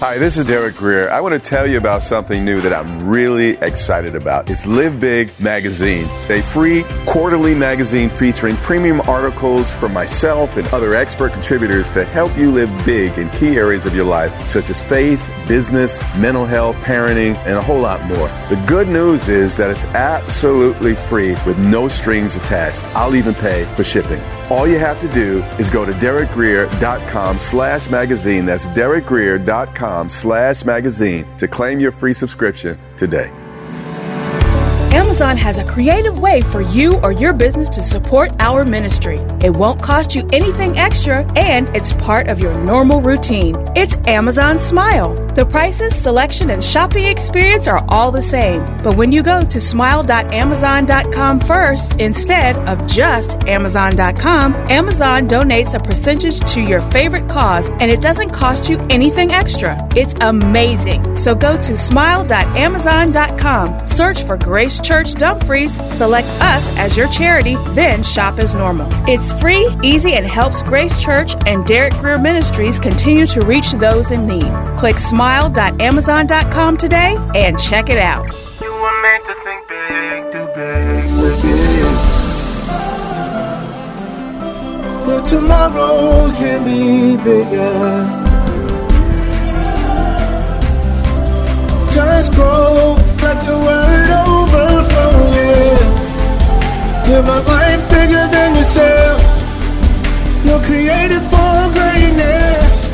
Hi, this is Derek Grier. I want to tell you about something new that I'm really excited about. It's Live Big Magazine, a free quarterly magazine featuring premium articles from myself and other expert contributors to help you live big in key areas of your life, such as faith, business, mental health, parenting, and a whole lot more. The good news is that it's absolutely free with no strings attached. I'll even pay for shipping. All you have to do is go to derekgrier.com slash magazine. That's derekgrier.com slash magazine to claim your free subscription today. Amazon has a creative way for you or your business to support our ministry. It won't cost you anything extra and it's part of your normal routine. It's Amazon Smile. The prices, selection, and shopping experience are all the same. But when you go to smile.amazon.com first instead of just amazon.com, Amazon donates a percentage to your favorite cause and it doesn't cost you anything extra. It's amazing. So go to smile.amazon.com, search for Grace Church Dumfries, select us as your charity, then shop as normal. It's free, easy, and helps Grace Church and Derek Grier Ministries continue to reach those in need. Click smile.amazon.com today and check it out. But tomorrow can be bigger. Just grow, let the word overflow, yeah. Live a life bigger than yourself. You're created for greatness.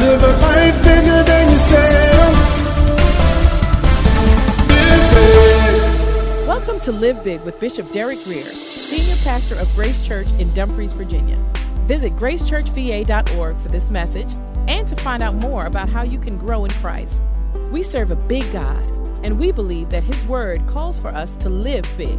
Live life bigger than yourself. Welcome to Live Big with Bishop Derek Grier, Senior Pastor of Grace Church in Dumfries, Virginia. Visit gracechurchva.org for this message and to find out more about how you can grow in Christ. We serve a big God, and we believe that His Word calls for us to live big.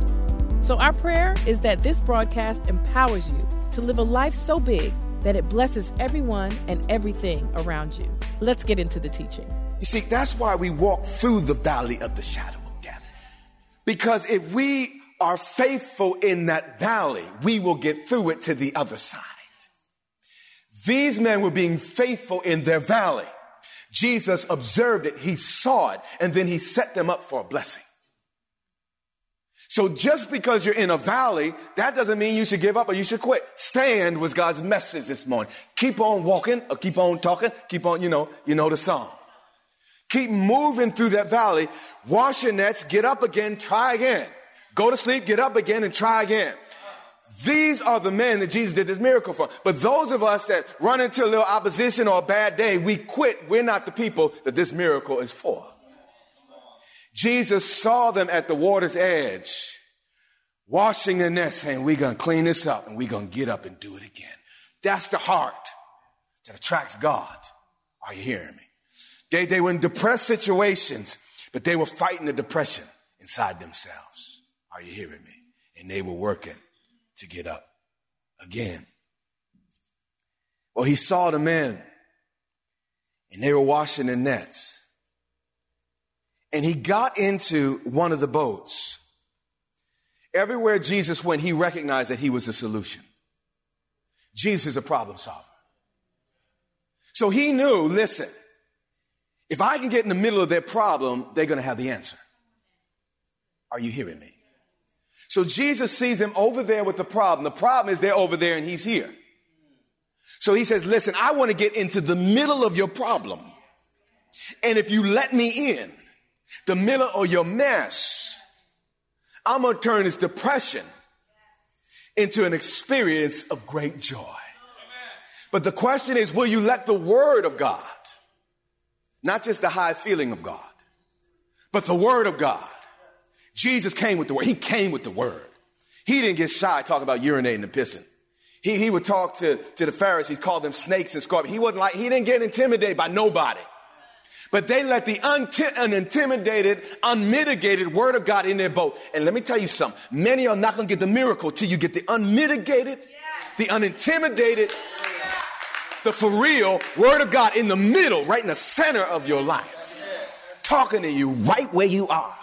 So, our prayer is that this broadcast empowers you to live a life so big that it blesses everyone and everything around you. Let's get into the teaching. You see, that's why we walk through the valley of the shadow of death. Because if we are faithful in that valley, we will get through it to the other side. These men were being faithful in their valley. Jesus observed it, he saw it, and then he set them up for a blessing. So just because you're in a valley, that doesn't mean you should give up or you should quit. Stand was God's message this morning. Keep on walking or keep on talking, keep on, you know, you know the song. Keep moving through that valley. Wash your nets, get up again, try again. Go to sleep, get up again and try again. These are the men that Jesus did this miracle for. But those of us that run into a little opposition or a bad day, we quit. We're not the people that this miracle is for. Jesus saw them at the water's edge, washing their nets, saying, We're going to clean this up and we're going to get up and do it again. That's the heart that attracts God. Are you hearing me? They, they were in depressed situations, but they were fighting the depression inside themselves. Are you hearing me? And they were working to get up again. Well, he saw the men and they were washing their nets. And he got into one of the boats. Everywhere Jesus went, he recognized that he was the solution. Jesus is a problem solver. So he knew, listen, if I can get in the middle of their problem, they're going to have the answer. Are you hearing me? So Jesus sees them over there with the problem. The problem is they're over there and he's here. So he says, listen, I want to get into the middle of your problem. And if you let me in, the middle of your mess, I'm going to turn this depression into an experience of great joy. But the question is, will you let the word of God, not just the high feeling of God, but the word of God, Jesus came with the word. He came with the word. He didn't get shy talking about urinating and pissing. He, he would talk to, to the Pharisees, call them snakes and scorpions. He wasn't like, he didn't get intimidated by nobody. But they let the unti- unintimidated, unmitigated word of God in their boat. And let me tell you something. Many are not going to get the miracle till you get the unmitigated, the unintimidated, the for real word of God in the middle, right in the center of your life. Talking to you right where you are.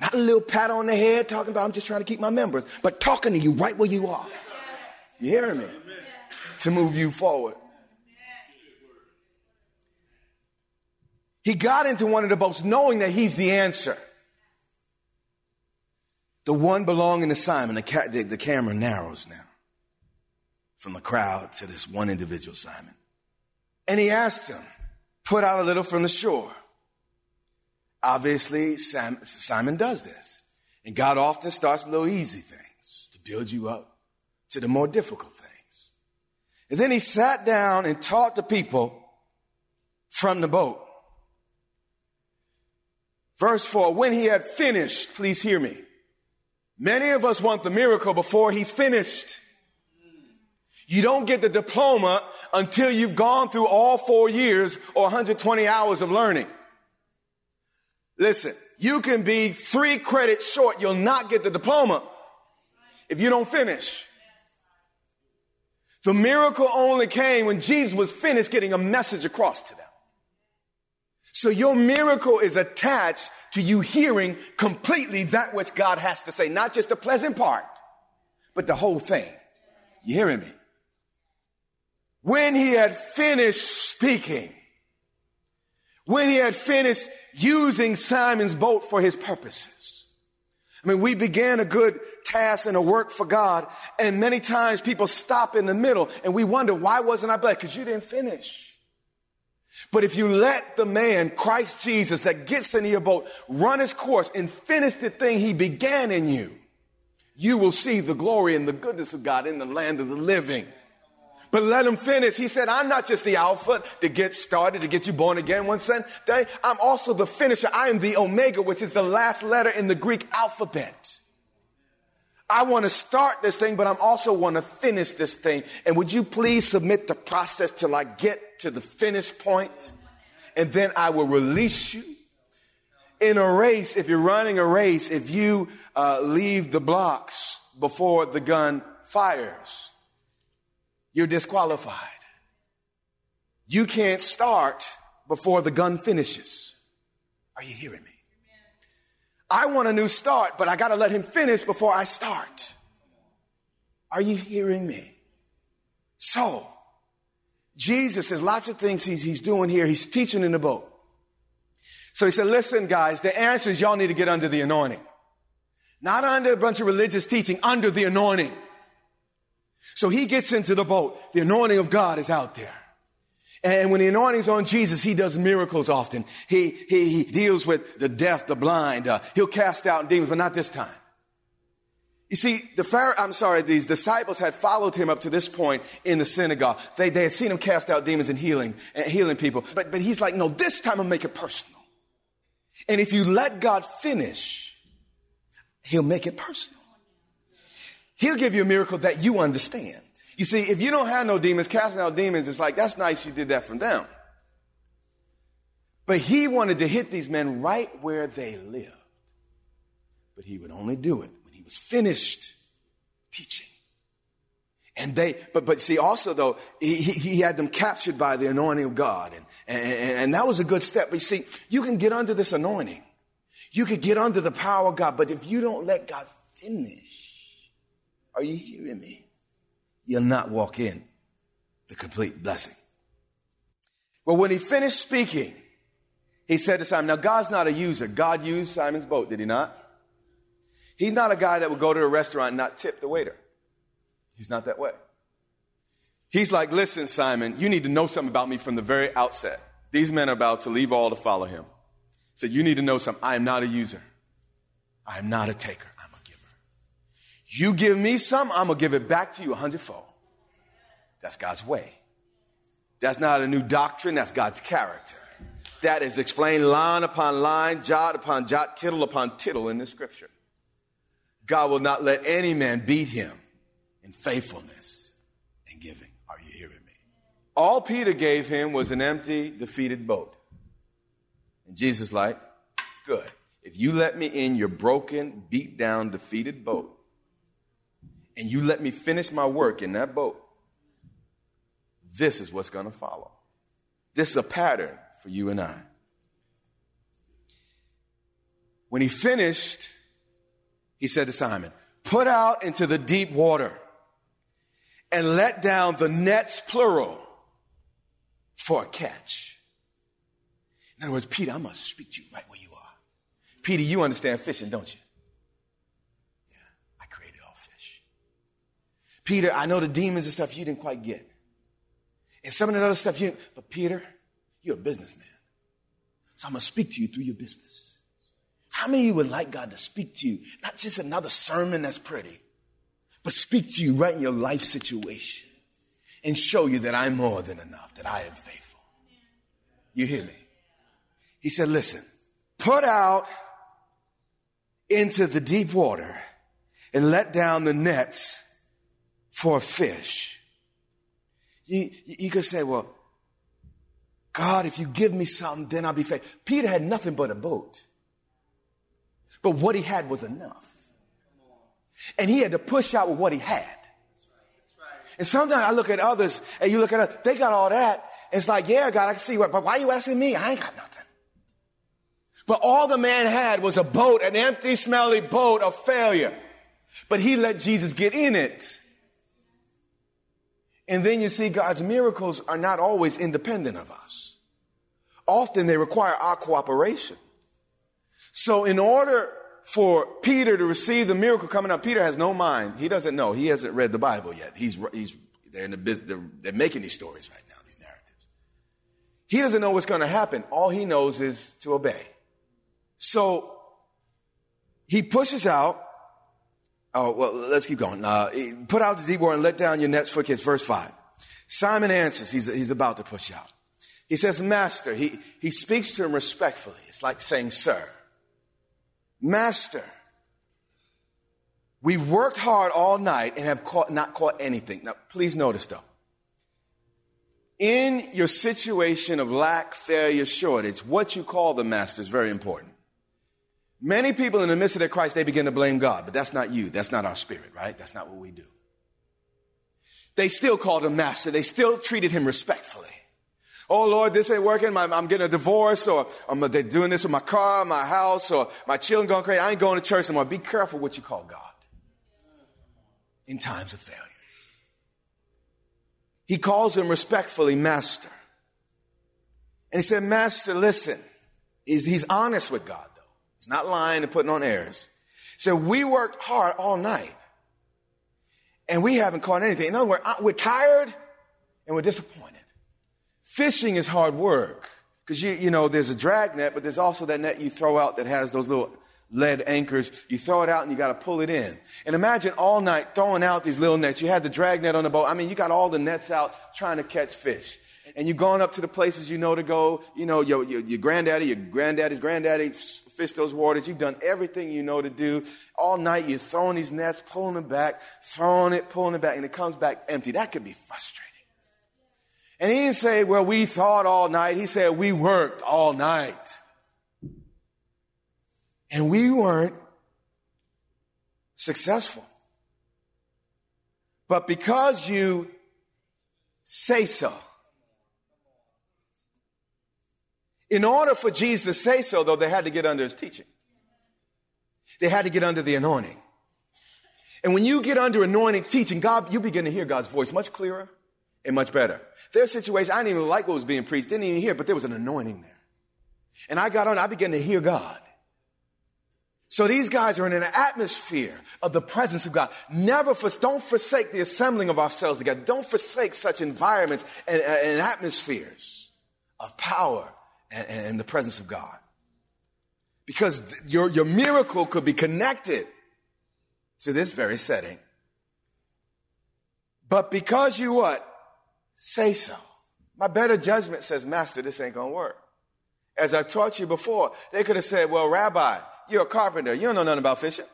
Not a little pat on the head talking about, I'm just trying to keep my members, but talking to you right where you are. You hearing me? To move you forward. He got into one of the boats knowing that he's the answer. The one belonging to Simon, the, ca- the, the camera narrows now from the crowd to this one individual, Simon. And he asked him, put out a little from the shore. Obviously, Sam, Simon does this. And God often starts little easy things to build you up to the more difficult things. And then he sat down and taught the people from the boat. Verse 4 When he had finished, please hear me. Many of us want the miracle before he's finished. You don't get the diploma until you've gone through all four years or 120 hours of learning. Listen, you can be three credits short. You'll not get the diploma if you don't finish. The miracle only came when Jesus was finished getting a message across to them. So your miracle is attached to you hearing completely that which God has to say, not just the pleasant part, but the whole thing. You hearing me? When he had finished speaking, when he had finished using Simon's boat for his purposes. I mean, we began a good task and a work for God, and many times people stop in the middle and we wonder, why wasn't I blessed? Because you didn't finish. But if you let the man, Christ Jesus, that gets in your boat, run his course and finish the thing he began in you, you will see the glory and the goodness of God in the land of the living. But let him finish. He said, I'm not just the Alpha to get started, to get you born again one Sunday. I'm also the finisher. I am the Omega, which is the last letter in the Greek alphabet. I want to start this thing, but I'm also want to finish this thing. And would you please submit the process till I get to the finish point, and then I will release you? In a race, if you're running a race, if you uh, leave the blocks before the gun fires, you're disqualified. You can't start before the gun finishes. Are you hearing me? I want a new start, but I got to let him finish before I start. Are you hearing me? So, Jesus, there's lots of things he's, he's doing here. He's teaching in the boat. So he said, listen, guys, the answer is y'all need to get under the anointing. Not under a bunch of religious teaching, under the anointing. So he gets into the boat. The anointing of God is out there. And when the anointing's on Jesus, he does miracles often. He, he, he deals with the deaf, the blind. Uh, he'll cast out demons, but not this time. You see, the Pharaoh, I'm sorry, these disciples had followed him up to this point in the synagogue. They, they had seen him cast out demons and healing, and healing people. But, but he's like, no, this time I'll make it personal. And if you let God finish, he'll make it personal. He'll give you a miracle that you understand. You see, if you don't have no demons, casting out demons, it's like, that's nice you did that from them. But he wanted to hit these men right where they lived. But he would only do it when he was finished teaching. And they, but, but see, also though, he, he had them captured by the anointing of God. And, and, and that was a good step. But you see, you can get under this anointing. You can get under the power of God. But if you don't let God finish, are you hearing me? You'll not walk in the complete blessing. But when he finished speaking, he said to Simon, Now God's not a user. God used Simon's boat, did he not? He's not a guy that would go to a restaurant and not tip the waiter. He's not that way. He's like, Listen, Simon, you need to know something about me from the very outset. These men are about to leave all to follow him. So You need to know something. I am not a user, I am not a taker. You give me some, I'm going to give it back to you a hundredfold. That's God's way. That's not a new doctrine, that's God's character. That is explained line upon line, jot upon jot, tittle upon tittle in the scripture. God will not let any man beat him in faithfulness. And giving. Are you hearing me? All Peter gave him was an empty, defeated boat. And Jesus like, good. If you let me in your broken, beat down, defeated boat, and you let me finish my work in that boat, this is what's going to follow. This is a pattern for you and I. When he finished, he said to Simon, Put out into the deep water and let down the nets, plural, for a catch. In other words, Peter, I'm going to speak to you right where you are. Peter, you understand fishing, don't you? Yeah, I created all fish. Peter, I know the demons and stuff you didn't quite get. And some of that other stuff you, but Peter, you're a businessman. So I'm going to speak to you through your business. How many of you would like God to speak to you? Not just another sermon that's pretty, but speak to you right in your life situation and show you that I'm more than enough, that I am faithful. You hear me? He said, listen, put out into the deep water and let down the nets for a fish. You, you could say, well, God, if you give me something, then I'll be faithful. Peter had nothing but a boat. But what he had was enough. And he had to push out with what he had. And sometimes I look at others and you look at us, they got all that. It's like, yeah, God, I can see what, but why are you asking me? I ain't got nothing. But all the man had was a boat, an empty, smelly boat of failure. But he let Jesus get in it. And then you see God's miracles are not always independent of us. Often they require our cooperation. So in order for Peter to receive the miracle coming up, Peter has no mind. He doesn't know. He hasn't read the Bible yet. He's, he's, they're in the they're, they're making these stories right now, these narratives. He doesn't know what's going to happen. All he knows is to obey. So he pushes out. Oh, well, let's keep going. Uh, put out the deep water and let down your nets for kids. Verse five. Simon answers. He's, he's about to push out. He says, Master. He, he speaks to him respectfully. It's like saying, Sir. Master, we've worked hard all night and have caught, not caught anything. Now, please notice though. In your situation of lack, failure, shortage, what you call the master is very important. Many people in the midst of their Christ, they begin to blame God, but that's not you. That's not our spirit, right? That's not what we do. They still called him master. They still treated him respectfully. Oh Lord, this ain't working. I'm getting a divorce or I'm they're doing this with my car, my house, or my children going crazy. I ain't going to church anymore. Be careful what you call God in times of failure. He calls him respectfully master. And he said, Master, listen. He's, he's honest with God, He's not lying and putting on airs. So We worked hard all night and we haven't caught anything. In other words, we're tired and we're disappointed. Fishing is hard work because you, you know, there's a drag net, but there's also that net you throw out that has those little lead anchors. You throw it out and you got to pull it in. And imagine all night throwing out these little nets. You had the drag net on the boat. I mean, you got all the nets out trying to catch fish. And you're going up to the places you know to go. You know, your, your, your granddaddy, your granddaddy's granddaddy fished those waters. You've done everything you know to do. All night you're throwing these nets, pulling them back, throwing it, pulling it back, and it comes back empty. That could be frustrating. And he didn't say, well, we thought all night. He said, we worked all night. And we weren't successful. But because you say so, in order for Jesus to say so, though, they had to get under his teaching. They had to get under the anointing. And when you get under anointing teaching, God, you begin to hear God's voice much clearer and much better. There's situations I didn't even like what was being preached, didn't even hear, but there was an anointing there. And I got on, I began to hear God. So these guys are in an atmosphere of the presence of God. Never, for, don't forsake the assembling of ourselves together. Don't forsake such environments and, and atmospheres of power and, and the presence of God. Because your, your miracle could be connected to this very setting. But because you what? say so. My better judgment says, Master, this ain't to work. As I taught you before, they could have said, Well, Rabbi, you're a carpenter. You don't know nothing about fishing.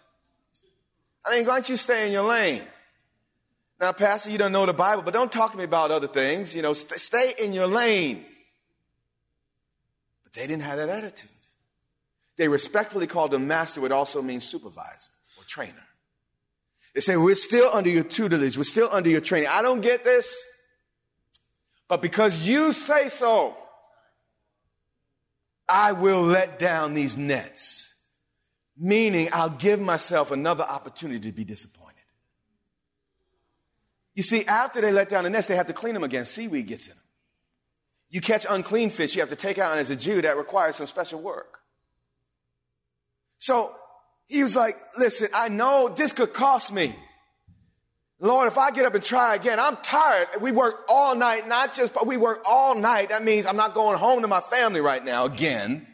I mean, why don't you stay in your lane? Now, Pastor, you don't know the Bible, but don't talk to me about other things. You know, st- stay in your lane. They didn't have that attitude. They respectfully called him master, which also means supervisor or trainer. They say, we're still under your tutelage. We're still under your training. I don't get this, but because you say so, I will let down these nets. Meaning I'll give myself another opportunity to be disappointed. You see, after they let down the nets, they have to clean them again. Seaweed gets in them. You catch unclean fish, you have to take out, and as a Jew, that requires some special work. So he was like, listen, I know this could cost me. Lord, if I get up and try again, I'm tired. We work all night, not just, but we work all night. That means I'm not going home to my family right now again.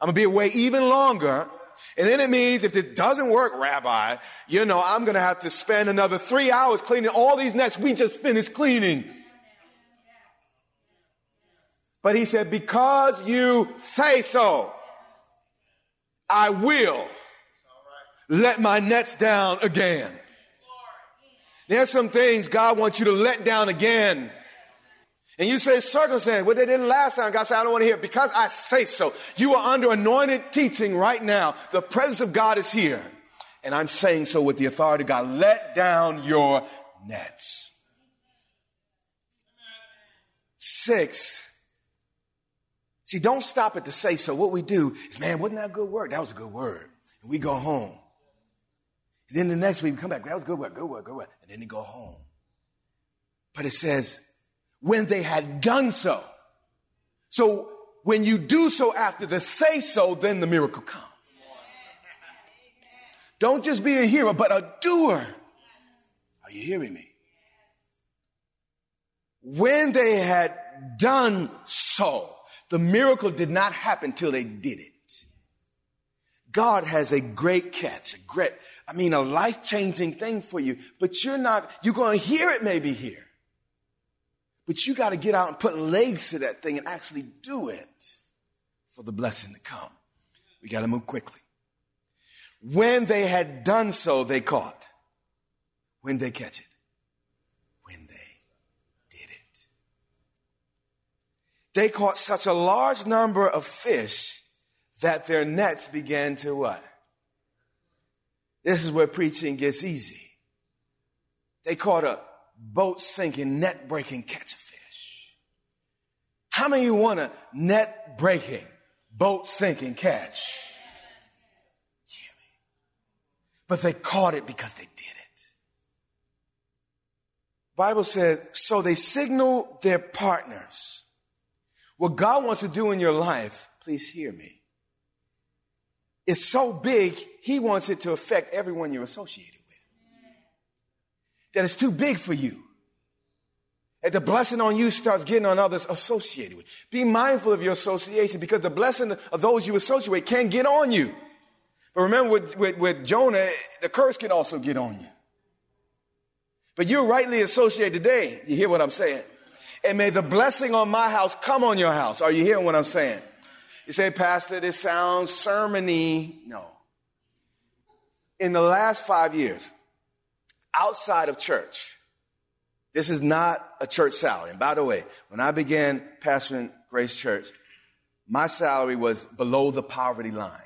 I'm going to be away even longer. And then it means if it doesn't work, Rabbi, you know, I'm going to have to spend another three hours cleaning all these nets we just finished cleaning. But he said, because you say so, I will let my nets down again. There's some things God wants you to let down again. And you say circumstance. Well, they didn't last time. God said, I don't want to hear it because I say so. You are under anointed teaching right now. The presence of God is here. And I'm saying so with the authority of God. Let down your nets. Six. See, don't stop at the say so. What we do is, man, wasn't that a good word? That was a good word. And we go home. And then the next week we come back. That was good word, good word, good word. And then they go home. But it says, when they had done so. So when you do so after the say so, then the miracle comes. Don't just be a hearer, but a doer. Are you hearing me? When they had done so, the miracle did not happen till they did it. God has a great catch, a great, I mean, a life changing thing for you, but you're not, you're going to hear it maybe here. But you got to get out and put legs to that thing and actually do it for the blessing to come. We got to move quickly. When they had done so, they caught. When they catch it? When they did it. They caught such a large number of fish that their nets began to what? This is where preaching gets easy. They caught a boat sinking, net breaking catch of fish. How many want a net breaking, boat sinking catch? But they caught it because they did it. Bible said, so they signaled their partners. What God wants to do in your life, please hear me, is so big, He wants it to affect everyone you're associated with. that it's too big for you. And the blessing on you starts getting on others associated with. Be mindful of your association because the blessing of those you associate can get on you. But remember with, with, with Jonah, the curse can also get on you. But you're rightly associated today. You hear what I'm saying? And may the blessing on my house come on your house. Are you hearing what I'm saying? You say, Pastor, this sounds sermony. No. In the last five years, outside of church. This is not a church salary. And by the way, when I began pastoring Grace Church, my salary was below the poverty line.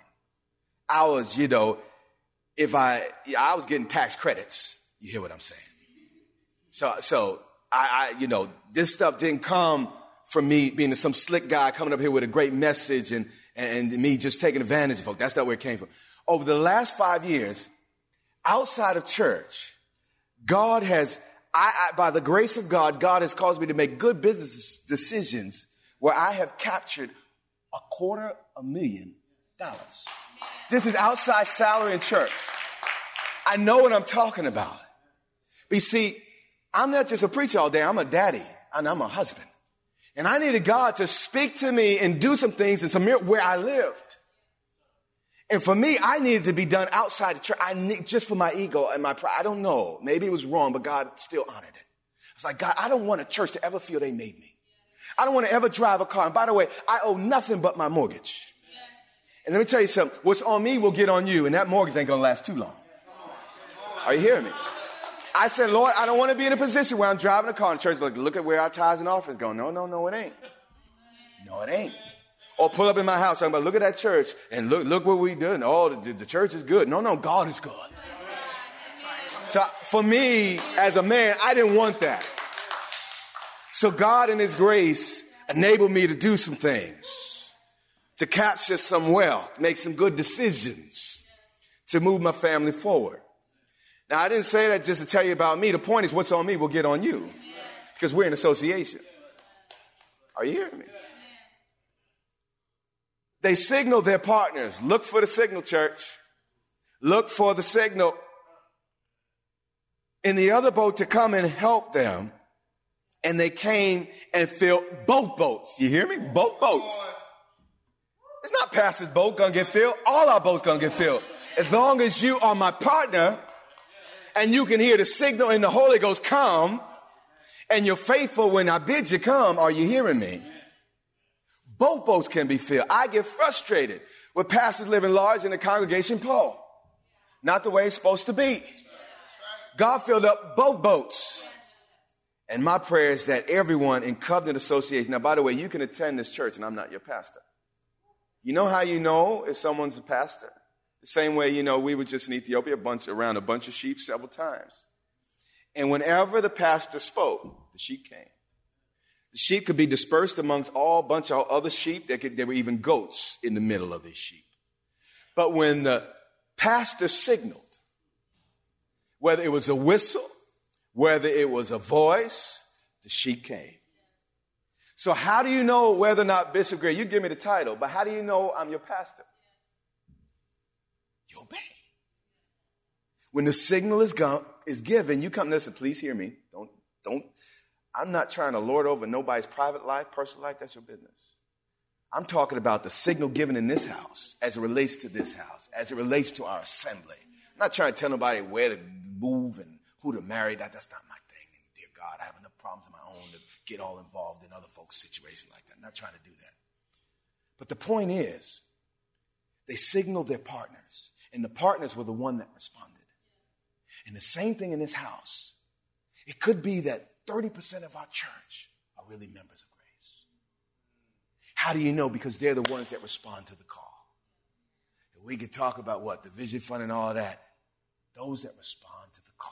I was, you know, if I, I was getting tax credits. You hear what I'm saying? So, so I, I, you know, this stuff didn't come from me being some slick guy coming up here with a great message and, and me just taking advantage of folks. That's not where it came from. Over the last five years, outside of church, God has, I, I, by the grace of God, God has caused me to make good business decisions where I have captured a quarter a million dollars. This is outside salary in church. I know what I'm talking about. But you see, I'm not just a preacher all day, I'm a daddy and I'm a husband. And I needed God to speak to me and do some things in some where I lived. And for me, I needed to be done outside the church. I need, just for my ego and my pride. I don't know. Maybe it was wrong, but God still honored it. It's like, God, I don't want a church to ever feel they made me. I don't want to ever drive a car. And by the way, I owe nothing but my mortgage. And let me tell you something. What's on me will get on you, and that mortgage ain't going to last too long. Are you hearing me? I said, Lord, I don't want to be in a position where I'm driving a car in church, like, look at where our tithes and offerings go. No, no, no, it ain't. No, it ain't. Or pull up in my house, I'm like, look at that church and look, look what we did. Oh, the, the church is good. No, no, God is good. So for me, as a man, I didn't want that. So God in His grace enabled me to do some things, to capture some wealth, make some good decisions, to move my family forward. Now, I didn't say that just to tell you about me. The point is, what's on me will get on you because we're in association. Are you hearing me? They signal their partners. Look for the signal, church. Look for the signal in the other boat to come and help them. And they came and filled both boats. You hear me? Both boats. It's not Pastor's boat gonna get filled. All our boats gonna get filled. As long as you are my partner and you can hear the signal in the Holy Ghost come and you're faithful when I bid you come, are you hearing me? Both boats can be filled. I get frustrated with pastors living large in the congregation Paul. Not the way it's supposed to be. God filled up both boats. And my prayer is that everyone in covenant association, now, by the way, you can attend this church and I'm not your pastor. You know how you know if someone's a pastor? The same way, you know, we were just in Ethiopia, a bunch around a bunch of sheep several times. And whenever the pastor spoke, the sheep came. The sheep could be dispersed amongst all bunch of other sheep. There, could, there were even goats in the middle of these sheep. But when the pastor signaled, whether it was a whistle, whether it was a voice, the sheep came. So how do you know whether or not Bishop Gray, you give me the title, but how do you know I'm your pastor? You obey. When the signal is, is given, you come, listen, please hear me. Don't, don't, I'm not trying to lord over nobody's private life, personal life, that's your business. I'm talking about the signal given in this house as it relates to this house, as it relates to our assembly. I'm not trying to tell nobody where to move and who to marry. That, that's not my thing. And dear God, I have enough problems of my own to get all involved in other folks' situations like that. I'm not trying to do that. But the point is, they signal their partners, and the partners were the one that responded. And the same thing in this house. It could be that 30% of our church are really members of grace. How do you know? Because they're the ones that respond to the call. And we could talk about what? The vision fund and all that. Those that respond to the call.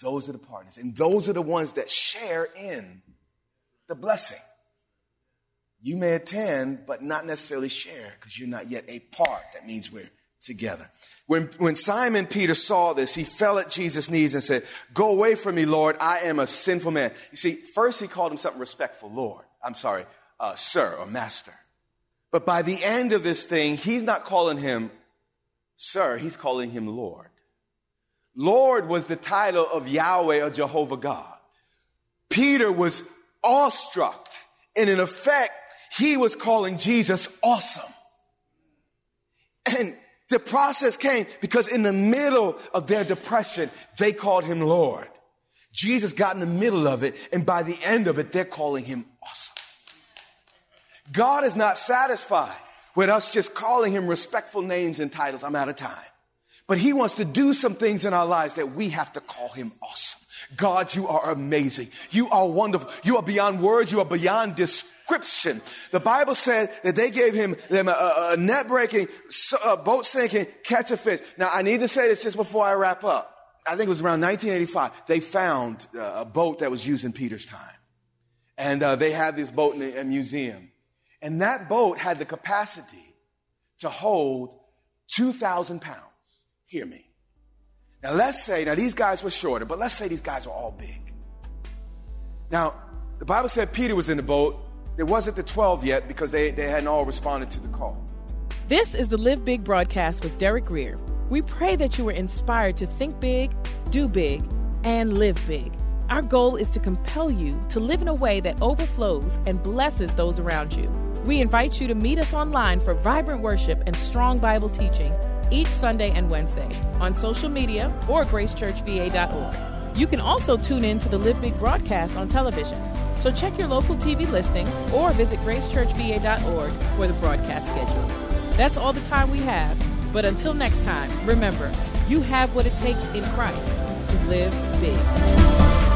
Those are the partners. And those are the ones that share in the blessing. You may attend, but not necessarily share because you're not yet a part. That means we're together. When, when Simon Peter saw this, he fell at Jesus' knees and said, Go away from me, Lord. I am a sinful man. You see, first he called him something respectful, Lord. I'm sorry, uh, sir or master. But by the end of this thing, he's not calling him sir, he's calling him Lord. Lord was the title of Yahweh or Jehovah God. Peter was awestruck, and in effect, he was calling Jesus awesome. The process came because in the middle of their depression, they called him Lord. Jesus got in the middle of it, and by the end of it, they're calling him awesome. God is not satisfied with us just calling him respectful names and titles. I'm out of time. But he wants to do some things in our lives that we have to call him awesome. God, you are amazing. You are wonderful. You are beyond words. You are beyond description. The Bible said that they gave him them a, a net breaking, a boat sinking, catch a fish. Now, I need to say this just before I wrap up. I think it was around 1985. They found uh, a boat that was used in Peter's time. And uh, they had this boat in a museum. And that boat had the capacity to hold 2,000 pounds. Hear me. Now, let's say, now these guys were shorter, but let's say these guys were all big. Now, the Bible said Peter was in the boat. It wasn't the 12 yet because they, they hadn't all responded to the call. This is the Live Big broadcast with Derek Grier. We pray that you were inspired to think big, do big, and live big. Our goal is to compel you to live in a way that overflows and blesses those around you. We invite you to meet us online for vibrant worship and strong Bible teaching each Sunday and Wednesday on social media or gracechurchva.org. You can also tune in to the Live Big broadcast on television. So check your local TV listings or visit gracechurchva.org for the broadcast schedule. That's all the time we have. But until next time, remember, you have what it takes in Christ to live big.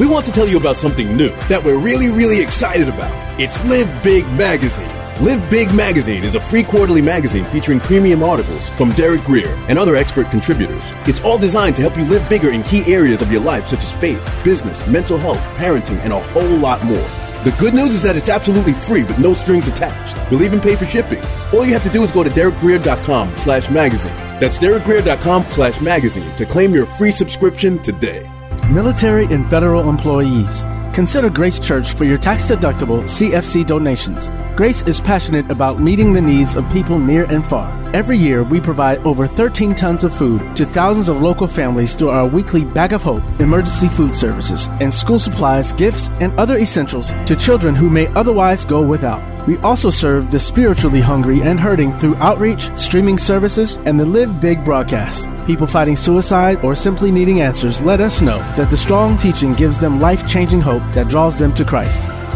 We want to tell you about something new that we're really, really excited about. It's Live Big Magazine. Live Big Magazine is a free quarterly magazine featuring premium articles from Derek Grier and other expert contributors. It's all designed to help you live bigger in key areas of your life, such as faith, business, mental health, parenting, and a whole lot more. The good news is that it's absolutely free with no strings attached. We'll even pay for shipping. All you have to do is go to derekgrier.com slash magazine. That's derekgrier.com slash magazine to claim your free subscription today. Military and federal employees. Consider Grace Church for your tax deductible CFC donations. Grace is passionate about meeting the needs of people near and far. Every year, we provide over 13 tons of food to thousands of local families through our weekly Bag of Hope emergency food services and school supplies, gifts, and other essentials to children who may otherwise go without. We also serve the spiritually hungry and hurting through outreach, streaming services, and the Live Big broadcast. People fighting suicide or simply needing answers let us know that the strong teaching gives them life changing hope that draws them to Christ.